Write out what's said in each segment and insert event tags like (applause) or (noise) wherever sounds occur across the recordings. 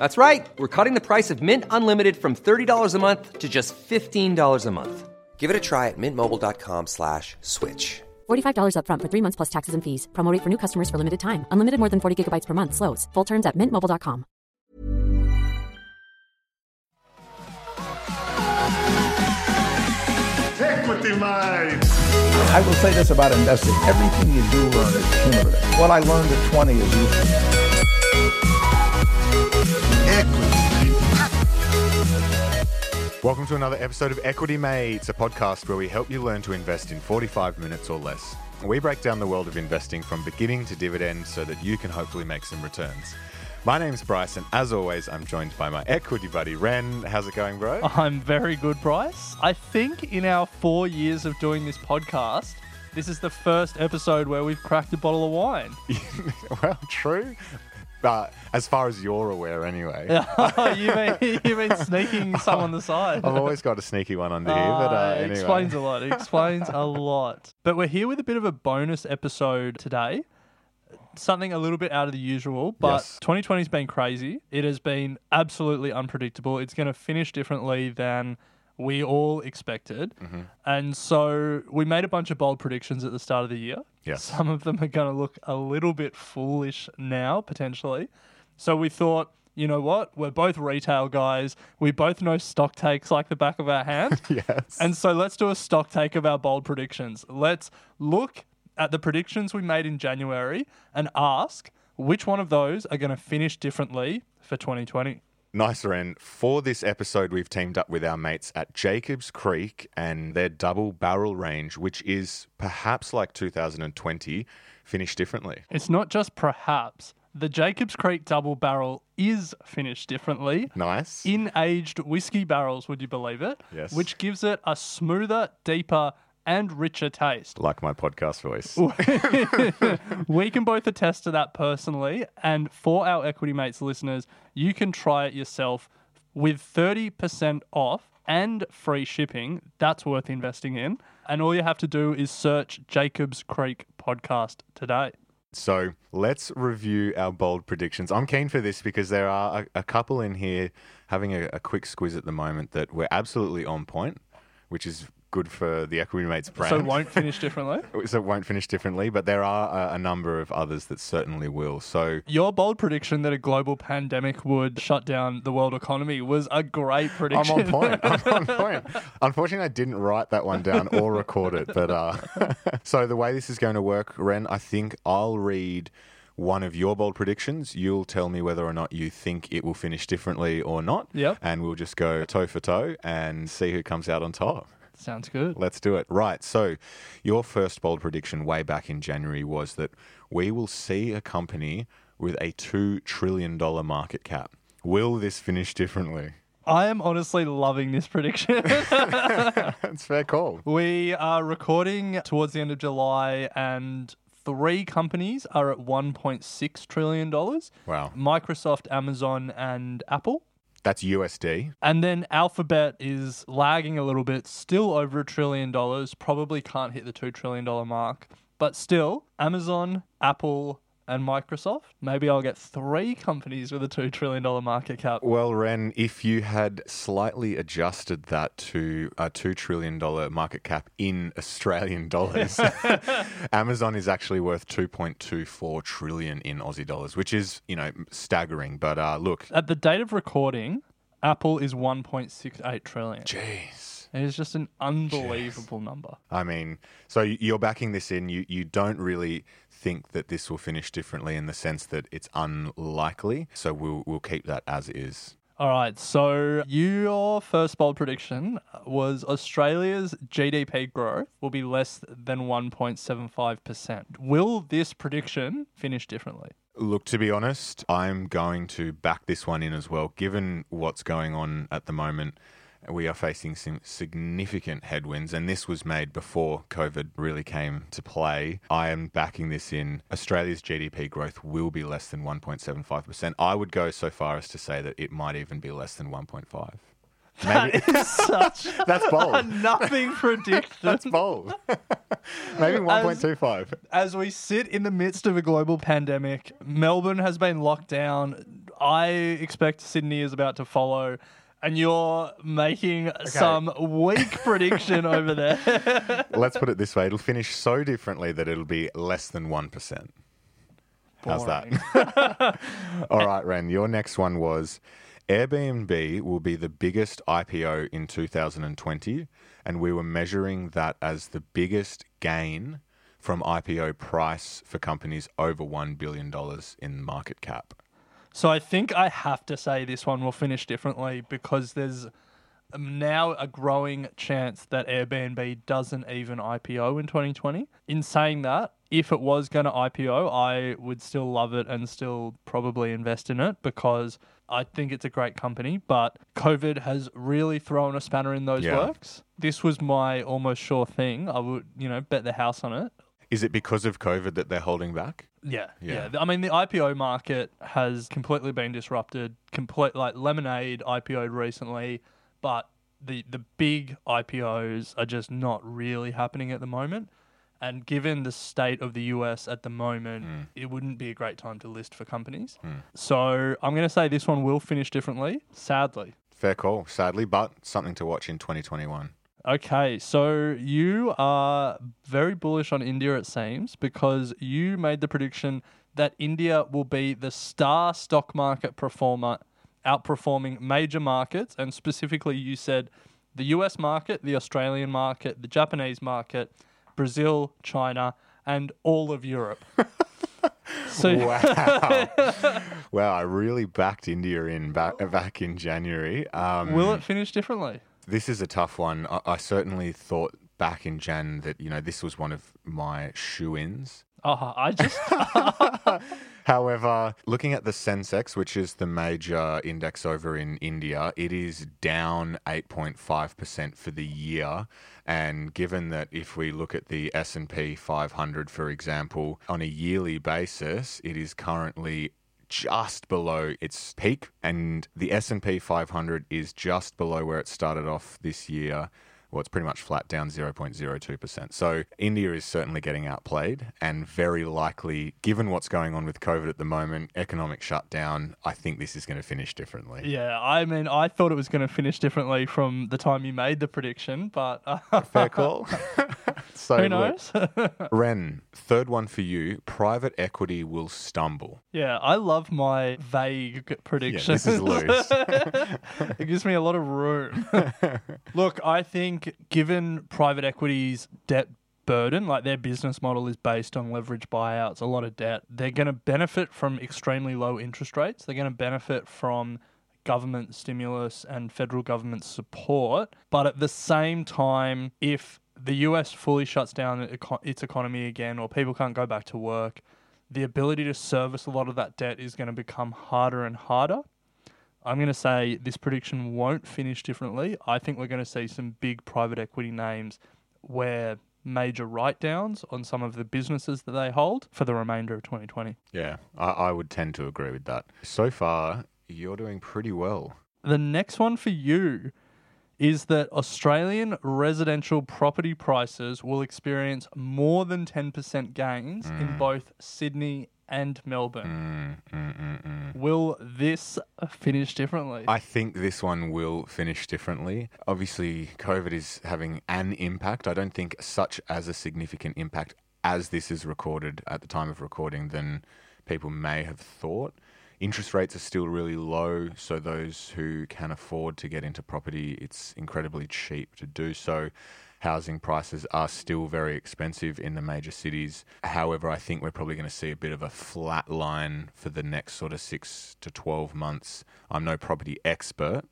That's right. We're cutting the price of Mint Unlimited from $30 a month to just $15 a month. Give it a try at mintmobile.com slash switch. $45 upfront for three months plus taxes and fees. Promo rate for new customers for limited time. Unlimited more than 40 gigabytes per month. Slows. Full terms at mintmobile.com. Equity Mate. I will say this about investing. Everything you do learn is cumulative. What I learned at 20 is useful. Welcome to another episode of Equity Mates, a podcast where we help you learn to invest in 45 minutes or less. We break down the world of investing from beginning to dividend so that you can hopefully make some returns. My name's Bryce, and as always, I'm joined by my equity buddy, Ren. How's it going, bro? I'm very good, Bryce. I think in our four years of doing this podcast, this is the first episode where we've cracked a bottle of wine. (laughs) well, true. But as far as you're aware, anyway. (laughs) you mean you mean sneaking (laughs) some on the side? I've always got a sneaky one under here, but uh, Uh, it explains a lot. It (laughs) explains a lot. But we're here with a bit of a bonus episode today. Something a little bit out of the usual, but Yes. 2020's been crazy. It has been absolutely unpredictable. It's going to finish differently than we all expected. Mm-hmm. And so we made a bunch of bold predictions at the start of the year. Yes. Some of them are going to look a little bit foolish now, potentially. So we thought, you know what? We're both retail guys. We both know stock takes like the back of our hand. (laughs) Yes. And so let's do a stock take of our bold predictions. Let's look at the predictions we made in January and ask which one of those are going to finish differently for 2020. Nice, Ren. For this episode, we've teamed up with our mates at Jacobs Creek and their double barrel range, which is perhaps like 2020, finished differently. It's not just perhaps. The Jacobs Creek double barrel is finished differently. Nice. In aged whiskey barrels, would you believe it? Yes. Which gives it a smoother, deeper, and richer taste. like my podcast voice. (laughs) we can both attest to that personally. And for our Equity Mates listeners, you can try it yourself with 30% off and free shipping. That's worth investing in. And all you have to do is search Jacobs Creek podcast today. So let's review our bold predictions. I'm keen for this because there are a, a couple in here having a, a quick squiz at the moment that we're absolutely on point, which is good for the Equity Mates brand. So it won't (laughs) finish differently. So it won't finish differently, but there are a, a number of others that certainly will. So Your bold prediction that a global pandemic would shut down the world economy was a great prediction. I'm on point. I'm (laughs) on point. Unfortunately, I didn't write that one down or record it. But uh, (laughs) so the way this is going to work, Ren, I think I'll read one of your bold predictions. You'll tell me whether or not you think it will finish differently or not. Yep. And we'll just go toe for toe and see who comes out on top. Sounds good. Let's do it. Right. So, your first bold prediction way back in January was that we will see a company with a $2 trillion market cap. Will this finish differently? I am honestly loving this prediction. (laughs) (laughs) That's a fair call. We are recording towards the end of July, and three companies are at $1.6 trillion Wow. Microsoft, Amazon, and Apple. That's USD. And then Alphabet is lagging a little bit, still over a trillion dollars, probably can't hit the $2 trillion mark. But still, Amazon, Apple, and Microsoft. Maybe I'll get three companies with a $2 trillion market cap. Well, Ren, if you had slightly adjusted that to a $2 trillion market cap in Australian (laughs) dollars, (laughs) Amazon is actually worth 2.24 trillion in Aussie dollars, which is, you know, staggering. But uh, look, At the date of recording, Apple is 1.68 trillion. jeez. It is just an unbelievable number. I mean, so you're backing this in. You you don't really think that this will finish differently in the sense that it's unlikely. So we'll we'll keep that as is. All right, so your first bold prediction was Australia's GDP growth will be less than 1.75%. Will this prediction finish differently? Look, to be honest, I'm going to back this one in as well. Given what's going on at the moment, we are facing some significant headwinds, and this was made before COVID really came to play. I am backing this in. Australia's GDP growth will be less than 1.75%. I would go so far as to say that it might even be less than 1.5. (laughs) That is such (laughs) That's bold. nothing prediction. That's bold. (laughs) Maybe 1.25. As we sit in the midst of a global pandemic, Melbourne has been locked down. I expect Sydney is about to follow. And you're making some weak prediction over there. (laughs) Let's put it this way it'll finish so differently that it'll be less than 1%. How's that? (laughs) All right, Ren, your next one was Airbnb will be the biggest IPO in 2020, and we were measuring that as the biggest gain from IPO price for companies over $1 billion in market cap. So I think I have to say this one will finish differently because there's now a growing chance that Airbnb doesn't even IPO in 2020. In saying that, if it was going to IPO, I would still love it and still probably invest in it because I think it's a great company. But COVID has really thrown a spanner in those Yeah. works. This was my almost sure thing. I would, you know, bet the house on it. Is it because of COVID that they're holding back? Yeah, Yeah. yeah. I mean, the IPO market has completely been disrupted. Complete like Lemonade IPO'd recently, but the the big IPOs are just not really happening at the moment. And given the state of the US at the moment, hmm. it wouldn't be a great time to list for companies. Hmm. So I'm going to say this one will finish differently, sadly. Fair call, sadly, but something to watch in 2021. Okay, so you are very bullish on India, it seems, because you made the prediction that India will be the star stock market performer, outperforming major markets. And specifically, you said the US market, the Australian market, the Japanese market, Brazil, China, and all of Europe. (laughs) so, Wow. (laughs) wow, I really backed India in back, back in January. Um, will it finish differently? This is a tough one. I, I certainly thought back in Jan that, you know, this was one of my shoe ins. Oh, uh-huh. I just. (laughs) However, looking at the Sensex, which is the major index over in India, it is down 8.5% for the year. And given that if we look at the S&P 500 for example, on a yearly basis, it is currently just below its peak and the S&P 500 is just below where it started off this year well, it's pretty much flat down 0.02%. So India is certainly getting outplayed and very likely, given what's going on with COVID at the moment, economic shutdown, I think this is going to finish differently. Yeah, I mean, I thought it was going to finish differently from the time you made the prediction, but uh, Fair (laughs) call. (laughs) so who knows? (laughs) Ren, third one for you. Private equity will stumble. yeah, I love my vague predictions. this is loose. it gives me a lot of room. Look, I think given private equity's debt burden, like their business model is based on leverage buyouts, a lot of debt, they're going to benefit from extremely low interest rates. They're going to benefit from government stimulus and federal government support. But at the same time, if the US fully shuts down its economy again or people can't go back to work, the ability to service a lot of that debt is going to become harder and harder. I'm going to say this prediction won't finish differently. I think we're going to see some big private equity names where major write downs on some of the businesses that they hold for the remainder of 2020. Yeah, I, I would tend to agree with that. So far, you're doing pretty well. The next one for you is that Australian residential property prices will experience more than 10% gains in mm. both Sydney and Melbourne. Mm, mm, mm, will this finish differently? I think this one will finish differently. Obviously, COVID is having an impact. I don't think such as a significant impact as this is recorded at the time of recording than people may have thought. Interest rates are still really low, so those who can afford to get into property, it's incredibly cheap to do so. Housing prices are still very expensive in the major cities. However, I think we're probably going to see a bit of a flat line for the next sort of six to 12 months. I'm no property expert,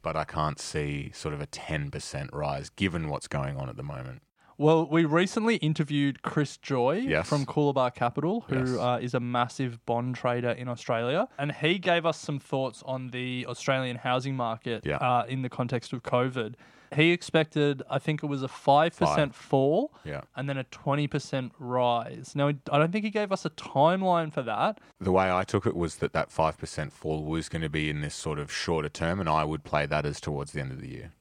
but I can't see sort of a 10% rise given what's going on at the moment. Well, we recently interviewed Chris Joye Yes. from Coolabah Capital, who Yes. uh, is a massive bond trader in Australia. And he gave us some thoughts on the Australian housing market Yeah. uh, in the context of COVID. He expected, I think it was a 5% fall Yeah. and then a 20% rise. Now, I don't think he gave us a timeline for that. The way I took it was that that 5% fall was going to be in this sort of shorter term, and I would play that as towards the end of the year.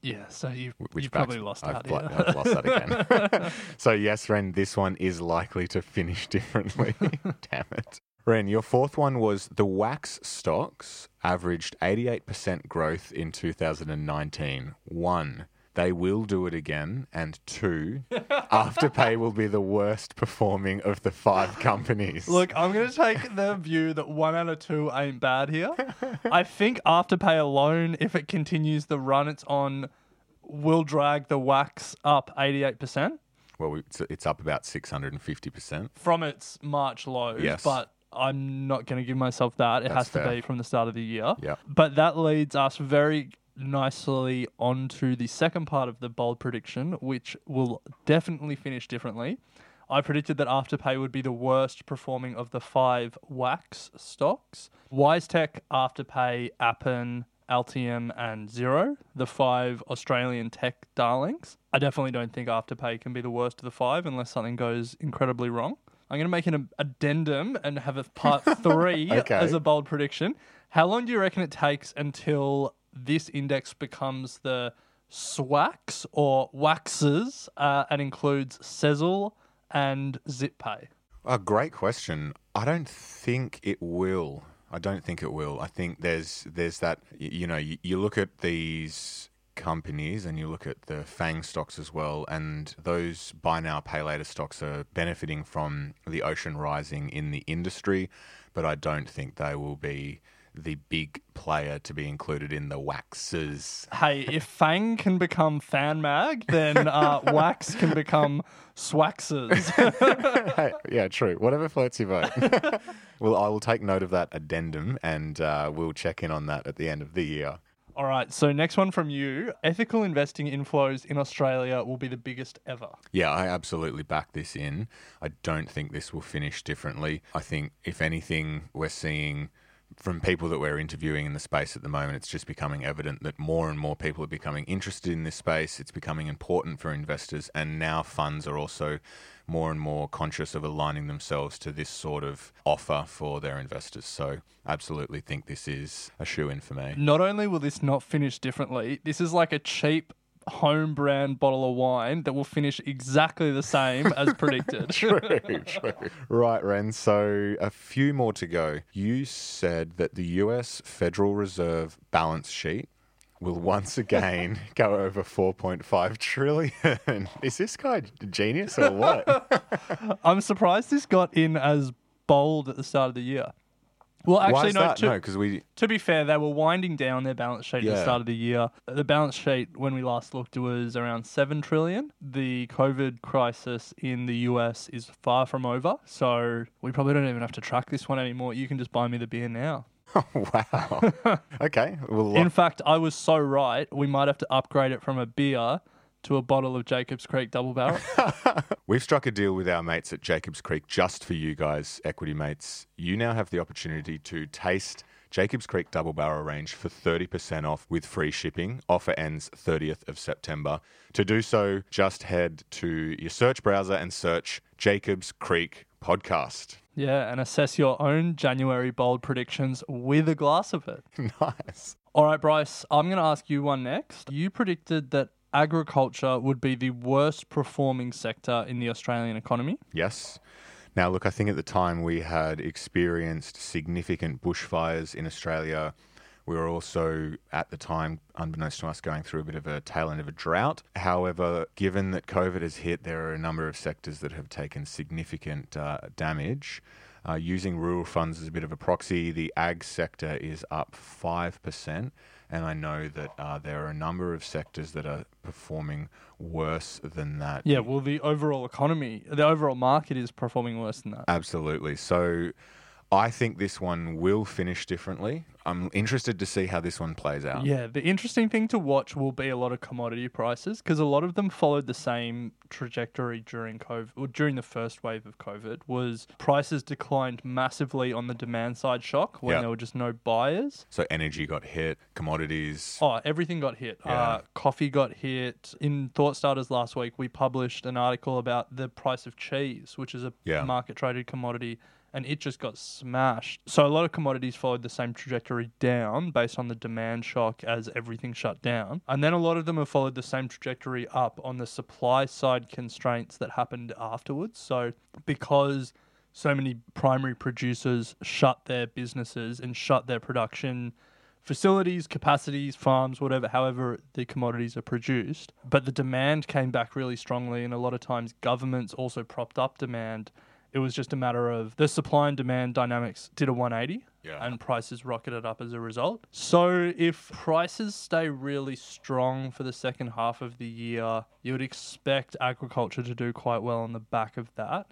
Yeah, so you, Which you probably lost I've, that. yeah. I've lost that again. (laughs) (laughs) so yes, Ren, this one is likely to finish (laughs) differently. Damn it. Ren, your fourth one was the WAAAX stocks averaged 88% growth in 2019. One, they will do it again. And two, (laughs) Afterpay will be the worst performing of the five (laughs) companies. Look, I'm going to take the view that one out of two ain't bad here. I think Afterpay alone, if it continues the run it's on, will drag the WAAAX up 88% well, it's, it's up about 650%. from its March lows. Yes. But I'm not going to give myself that. It That's has to fair. be from the start of the year. Yeah. But that leads us very nicely onto the second part of the bold prediction, which will definitely finish differently. I predicted that Afterpay would be the worst performing of the five WAAAX stocks. WiseTech, Afterpay, Appen, Altium, and Xero, the five Australian tech darlings. I definitely don't think Afterpay can be the worst of the five unless something goes incredibly wrong. I'm going to make an addendum and have a part (laughs) three Okay. as a bold prediction. How long do you reckon it takes until this index becomes the SWAX or waxes uh, and includes Sezzle and ZipPay? A great question. I don't think it will. I don't think it will. I think there's there's that you know you, you look at these companies and you look at the Fang stocks as well, and those buy now pay later stocks are benefiting from the ocean rising in the industry, but I don't think they will be the big player to be included in the waxes. Hey, if Fang can become Fan Mag, then uh, (laughs) Wax can become Swaxes. (laughs) Hey, yeah, true. Whatever floats your boat. (laughs) well, I will take note of that addendum, and uh, we'll check in on that at the end of the year. All right, so next one from you. Ethical investing inflows in Australia will be the biggest ever. Yeah, I absolutely back this in. I don't think this will finish differently. I think, if anything, we're seeing from people that we're interviewing in the space at the moment, it's just becoming evident that more and more people are becoming interested in this space. It's becoming important for investors, and now funds are also more and more conscious of aligning themselves to this sort of offer for their investors. So, absolutely think this is a shoe in for me. Not only will this not finish differently, this is like a cheap home brand bottle of wine that will finish exactly the same as (laughs) predicted. true, true. Right, Ren. So a few more to go. You said that the US Federal Reserve balance sheet will once again (laughs) go over 4.5 trillion. (laughs) Is this guy a genius or what? (laughs) I'm surprised this got in as bold at the start of the year. Well, actually, no. that? To, no, because we. to be fair, they were winding down their balance sheet at the start of the year. The balance sheet, when we last looked, was around seven trillion. The COVID crisis in the US is far from over, so we probably don't even have to track this one anymore. You can just buy me the beer now. (laughs) wow. okay. Well, In fact, I was so right. We might have to upgrade it from a beer to a bottle of Jacobs Creek Double Barrel. (laughs) We've struck a deal with our mates at Jacobs Creek just for you guys, equity mates. You now have the opportunity to taste Jacobs Creek Double Barrel Range for 30% off with free shipping. Offer ends 30th of September. To do so, just head to your search browser and search Jacobs Creek Podcast. Yeah, and assess your own January bold predictions with a glass of it. (laughs) nice. All right, Bryce, I'm going to ask you one next. You predicted that agriculture would be the worst performing sector in the Australian economy. Yes. Now, look, I think at the time we had experienced significant bushfires in Australia. We were also, at the time, unbeknownst to us, going through a bit of a tail end of a drought. However, given that COVID has hit, there are a number of sectors that have taken significant uh, damage. Uh, using rural funds as a bit of a proxy, the ag sector is up 5%. And I know that uh, there are a number of sectors that are performing worse than that. Yeah, well, the overall economy, the overall market is performing worse than that. Absolutely. So I think this one will finish differently. I'm interested to see how this one plays out. Yeah, the interesting thing to watch will be a lot of commodity prices because a lot of them followed the same trajectory during COVID or during the first wave of COVID was prices declined massively on the demand side shock when Yeah. there were just no buyers. So energy got hit, commodities. Oh, everything got hit. Yeah. Uh, coffee got hit. In Thought Starters last week, we published an article about the price of cheese, which is a Yeah. market traded commodity, and it just got smashed. So a lot of commodities followed the same trajectory down based on the demand shock as everything shut down. And then a lot of them have followed the same trajectory up on the supply side constraints that happened afterwards. So because so many primary producers shut their businesses and shut their production facilities, capacities, farms, whatever, however the commodities are produced. But the demand came back really strongly, and a lot of times governments also propped up demand. It was just a matter of the supply and demand dynamics did a 180 Yeah. and prices rocketed up as a result. So if prices stay really strong for the second half of the year, you would expect agriculture to do quite well on the back of that.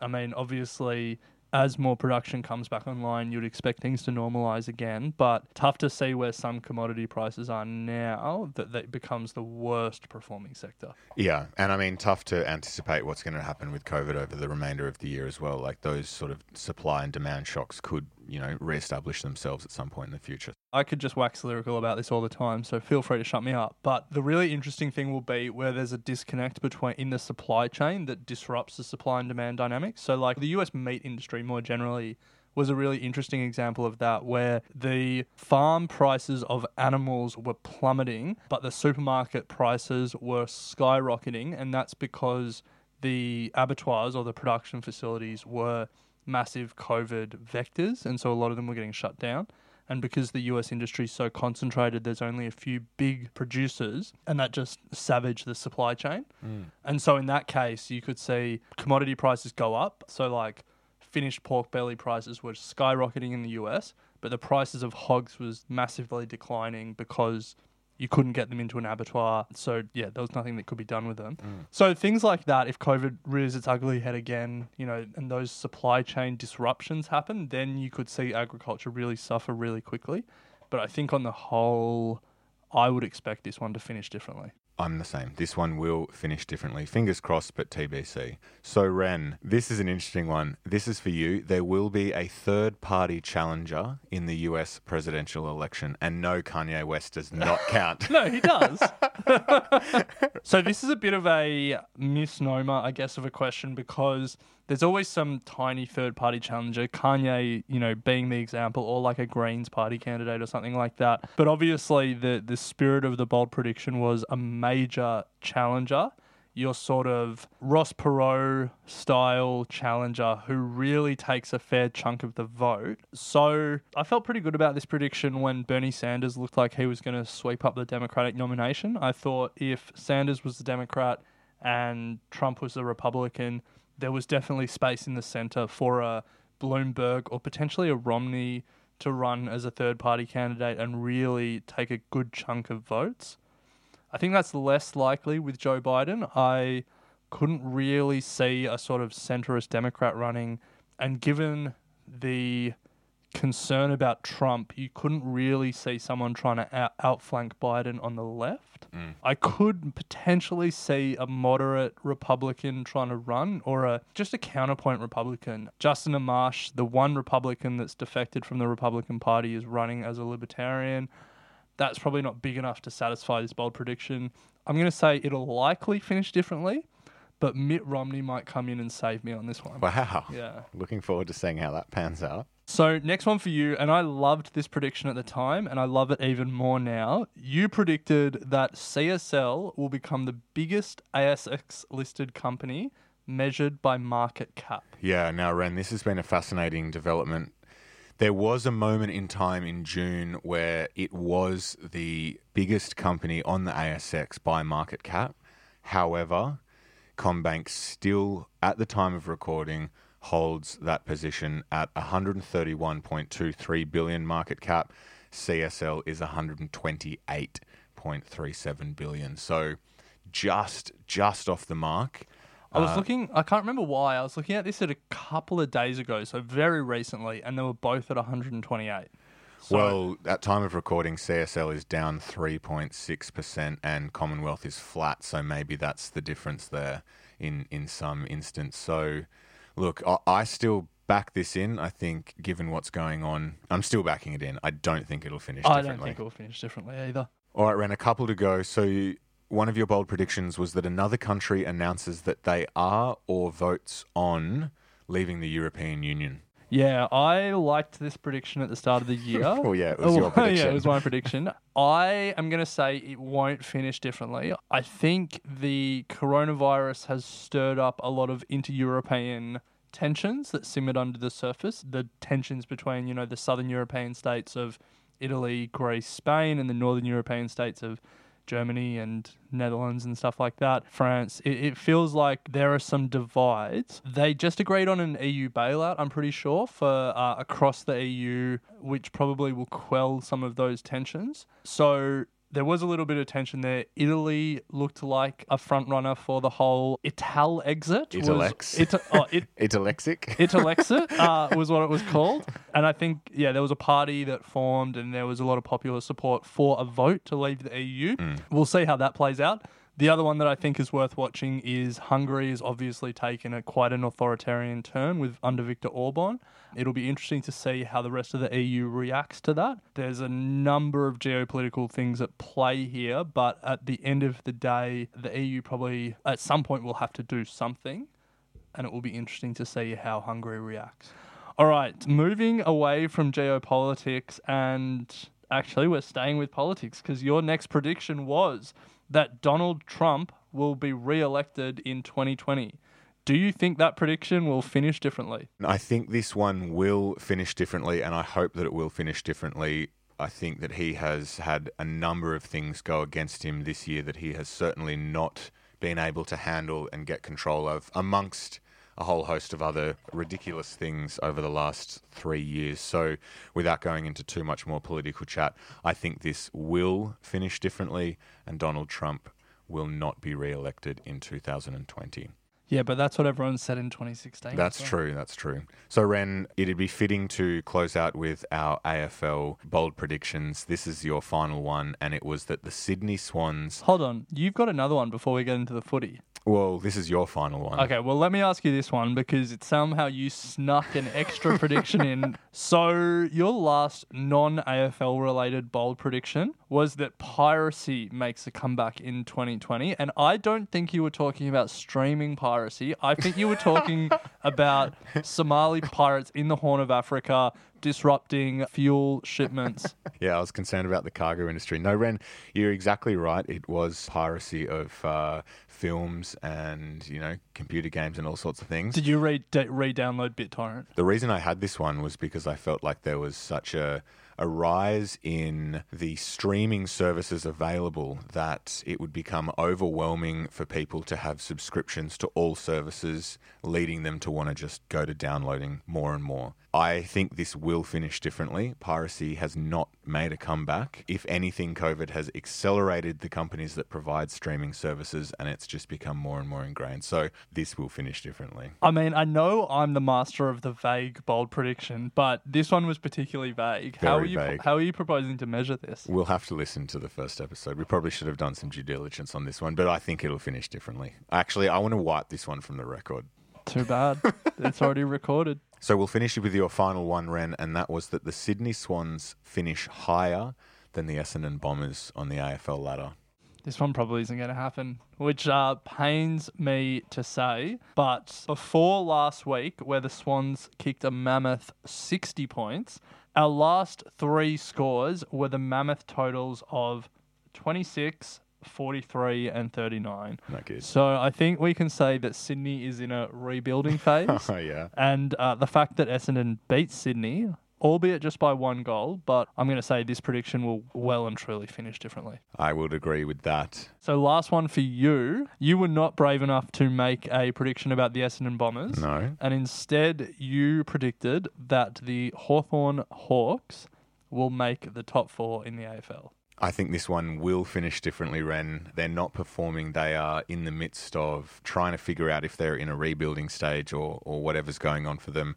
I mean, obviously, as more production comes back online, you'd expect things to normalize again. But tough to see where some commodity prices are now that that becomes the worst performing sector. Yeah, and I mean, tough to anticipate what's going to happen with COVID over the remainder of the year as well. Like those sort of supply and demand shocks could, you know, reestablish themselves at some point in the future. I could just wax lyrical about this all the time, so feel free to shut me up. But the really interesting thing will be where there's a disconnect between in the supply chain that disrupts the supply and demand dynamics. So, like the US meat industry more generally was a really interesting example of that, where the farm prices of animals were plummeting, but the supermarket prices were skyrocketing, and that's because the abattoirs or the production facilities were massive COVID vectors, and so a lot of them were getting shut down. And because the US industry is so concentrated, there's only a few big producers, and that just savaged the supply chain. Mm. And so, in that case, you could see commodity prices go up. So, like finished pork belly prices were skyrocketing in the US, but the prices of hogs was massively declining because you couldn't get them into an abattoir. So yeah, there was nothing that could be done with them. Mm. So things like that, if COVID rears its ugly head again, you know, and those supply chain disruptions happen, then you could see agriculture really suffer really quickly. But I think on the whole, I would expect this one to finish differently. I'm the same. This one will finish differently. Fingers crossed, but TBC. So, Ren, this is an interesting one. This is for you. There will be a third party challenger in the US presidential election, and no, Kanye West does not (laughs) count. No, he does. (laughs) so this is a bit of a misnomer, I guess, of a question because there's always some tiny third party challenger, Kanye, you know, being the example, or like a Greens party candidate or something like that. But obviously the the spirit of the bold prediction was a major challenger. Your sort of Ross Perot style challenger who really takes a fair chunk of the vote. So I felt pretty good about this prediction when Bernie Sanders looked like he was going to sweep up the Democratic nomination. I thought if Sanders was the Democrat and Trump was the Republican, there was definitely space in the center for a Bloomberg or potentially a Romney to run as a third party candidate and really take a good chunk of votes. I think that's less likely with Joe Biden. I couldn't really see a sort of centrist Democrat running, and given the concern about Trump, you couldn't really see someone trying to out- outflank Biden on the left. Mm. I could potentially see a moderate Republican trying to run, or a just a counterpoint Republican. Justin Amash, the one Republican that's defected from the Republican Party, is running as a libertarian that's probably not big enough to satisfy this bold prediction. I'm going to say it'll likely finish differently, but Mitt Romney might come in and save me on this one. Wow. Yeah. Looking forward to seeing how that pans out. So, next one for you, and I loved this prediction at the time, and I love it even more now. You predicted that CSL will become the biggest ASX listed company measured by market cap. Yeah, now, Ren, this has been a fascinating development. There was a moment in time in June where it was the biggest company on the ASX by market cap. However, CommBank still, at the time of recording, holds that position at 131.23 billion market cap. CSL is 128.37 billion. So just just off the mark. I was Uh, looking, I can't remember why. I was looking at this at a couple of days ago, so very recently, and they were both at 128. So, well, at time of recording, CSL is down 3.6% and Commonwealth is flat. So maybe that's the difference there in, in some instance. So, look, I, I still back this in. I think, given what's going on, I'm still backing it in. I don't think it'll finish I don't think it will finish differently either. All right, Ren, a couple to go. So, you- one of your bold predictions was that another country announces that they are or votes on leaving the European Union. Yeah, I liked this prediction at the start of the (laughs) year. Well, yeah, it was your prediction. (laughs) yeah, it was my prediction. I am going to say it won't finish differently. I think the coronavirus has stirred up a lot of inter-European tensions that simmered under the surface. The tensions between, you know, the southern European states of Italy, Greece, Spain, and the northern European states of Germany and Netherlands and stuff like that, France, it, it feels like there are some divides. They just agreed on an EU bailout, I'm pretty sure, for uh, across the EU, which probably will quell some of those tensions. So there was a little bit of tension there. Italy looked like a front runner for the whole Ital exit. Italex. Ita- oh, it, (laughs) Italexic? Italexit (laughs) uh, was what it was called. And I think, yeah, there was a party that formed and there was a lot of popular support for a vote to leave the EU. We'll see how that plays out. The other one that I think is worth watching is Hungary has obviously taken a quite an authoritarian turn with under Viktor Orban. It'll be interesting to see how the rest of the EU reacts to that. There's a number of geopolitical things at play here, but at the end of the day, the EU probably at some point will have to do something and it will be interesting to see how Hungary reacts. All right, moving away from geopolitics, and actually, we're staying with politics because your next prediction was that Donald Trump will be re elected in 2020. Do you think that prediction will finish differently? I think this one will finish differently, and I hope that it will finish differently. I think that he has had a number of things go against him this year that he has certainly not been able to handle and get control of, amongst a whole host of other ridiculous things over the last three years. So, without going into too much more political chat, I think this will finish differently, and Donald Trump will not be re elected in 2020. Yeah, but that's what everyone said in 2016. That's so- true. That's true. So, Ren, it'd be fitting to close out with our AFL bold predictions. This is your final one, and it was that the Sydney Swans. Hold on, you've got another one before we get into the footy. Well, this is your final one. Okay, well, let me ask you this one because it's somehow you snuck an extra (laughs) prediction in. So, your last non AFL related bold prediction was that piracy makes a comeback in 2020. And I don't think you were talking about streaming piracy. I think you were talking (laughs) about Somali pirates in the Horn of Africa disrupting fuel shipments. (laughs) Yeah, I was concerned about the cargo industry. No, Ren, you're exactly right. It was piracy of uh, films and, you know, computer games and all sorts of things. Did you re download BitTorrent? The reason I had this one was because I felt like there was such a a rise in the streaming services available that it would become overwhelming for people to have subscriptions to all services, leading them to want to just go to downloading more and more. I think this will finish differently. Piracy has not made a comeback. If anything, COVID has accelerated the companies that provide streaming services and it's just become more and more ingrained. So this will finish differently. I mean, I know I'm the master of the vague bold prediction, but this one was particularly vague. how are Very you vague. how are you proposing to measure this? We'll have to listen to the first episode. We probably should have done some due diligence on this one, but I think it'll finish differently. Actually, I want to wipe this one from the record. Too bad. (laughs) it's already recorded. So we'll finish with your final one, Ren, and that was that the Sydney Swans finish higher than the Essendon Bombers on the AFL ladder. This one probably isn't going to happen, which uh, pains me to say. But before last week, where the Swans kicked a mammoth 60 points, our last three scores were the mammoth totals of 26, 43, and 39. Not good. So I think we can say that Sydney is in a rebuilding (laughs) phase. Oh, (laughs) yeah. And uh, the fact that Essendon beat Sydney albeit just by one goal. But I'm going to say this prediction will well and truly finish differently. I would agree with that. So last one for you. You were not brave enough to make a prediction about the Essendon Bombers. No. And instead you predicted that the Hawthorn Hawks will make the top four in the AFL. I think this one will finish differently, Ren. They're not performing. They are in the midst of trying to figure out if they're in a rebuilding stage or, or whatever's going on for them.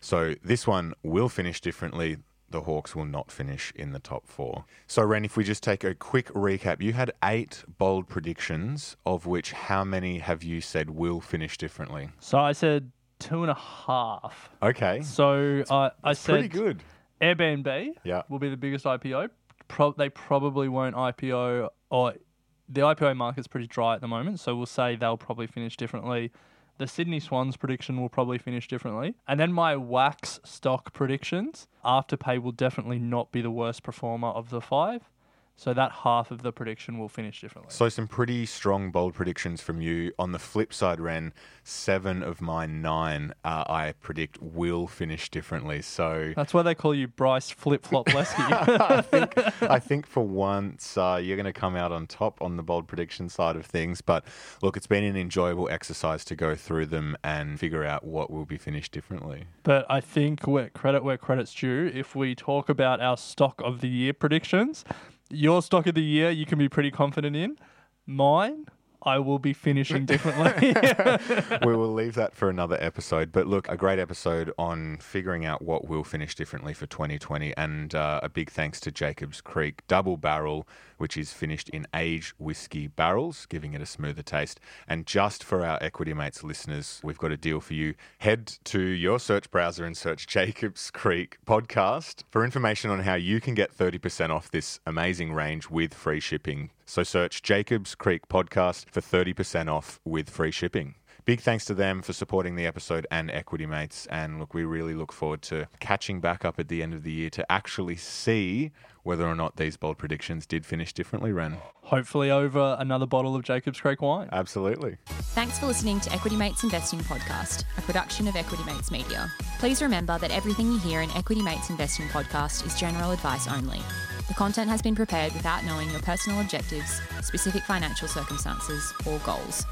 So this one will finish differently. The Hawks will not finish in the top four. So, Ren, if we just take a quick recap, you had eight bold predictions, of which how many have you said will finish differently? So I said two and a half. Okay. So I I said Pretty good. Airbnb Yeah. will be the biggest IPO. Pro- they probably won't IPO, or the IPO market's pretty dry at the moment, so we'll say they'll probably finish differently. The Sydney Swans prediction will probably finish differently. And then my WAAAX stock predictions Afterpay will definitely not be the worst performer of the five. So that half of the prediction will finish differently. So some pretty strong bold predictions from you. On the flip side, Ren, seven of my nine uh, I predict will finish differently. So That's why they call you Bryce Flip Flop (laughs) Leske. I think I think for once uh, you're going to come out on top on the bold prediction side of things. But look, it's been an enjoyable exercise to go through them and figure out what will be finished differently. But I think where credit where credit's due, if we talk about our stock of the year predictions, your stock of the year you can be pretty confident in. Mine, I will be finishing (laughs) differently. (laughs) we will leave that for another episode. But look, a great episode on figuring out what will finish differently for 2020. And uh, a big thanks to Jacobs Creek Double Barrel, which is finished in aged whiskey barrels, giving it a smoother taste. And just for our Equity Mates listeners, we've got a deal for you. Head to your search browser and search Jacobs Creek podcast for information on how you can get 30% off this amazing range with free shipping. So search Jacobs Creek podcast for 30% off with free shipping. Big thanks to them for supporting the episode and Equity Mates. And look, we really look forward to catching back up at the end of the year to actually see whether or not these bold predictions did finish differently, Ren. Hopefully over another bottle of Jacob's Creek wine. Absolutely. Thanks for listening to Equity Mates Investing Podcast, a production of Equity Mates Media. Please remember that everything you hear in Equity Mates Investing Podcast is general advice only. The content has been prepared without knowing your personal objectives, specific financial circumstances, or goals.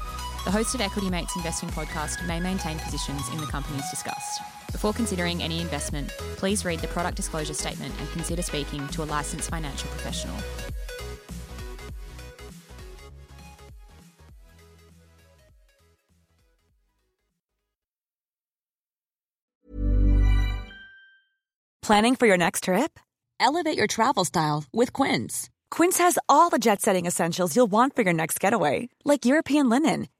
The host of Equity Mates Investing Podcast may maintain positions in the companies discussed. Before considering any investment, please read the product disclosure statement and consider speaking to a licensed financial professional. Planning for your next trip? Elevate your travel style with Quince. Quince has all the jet setting essentials you'll want for your next getaway, like European linen,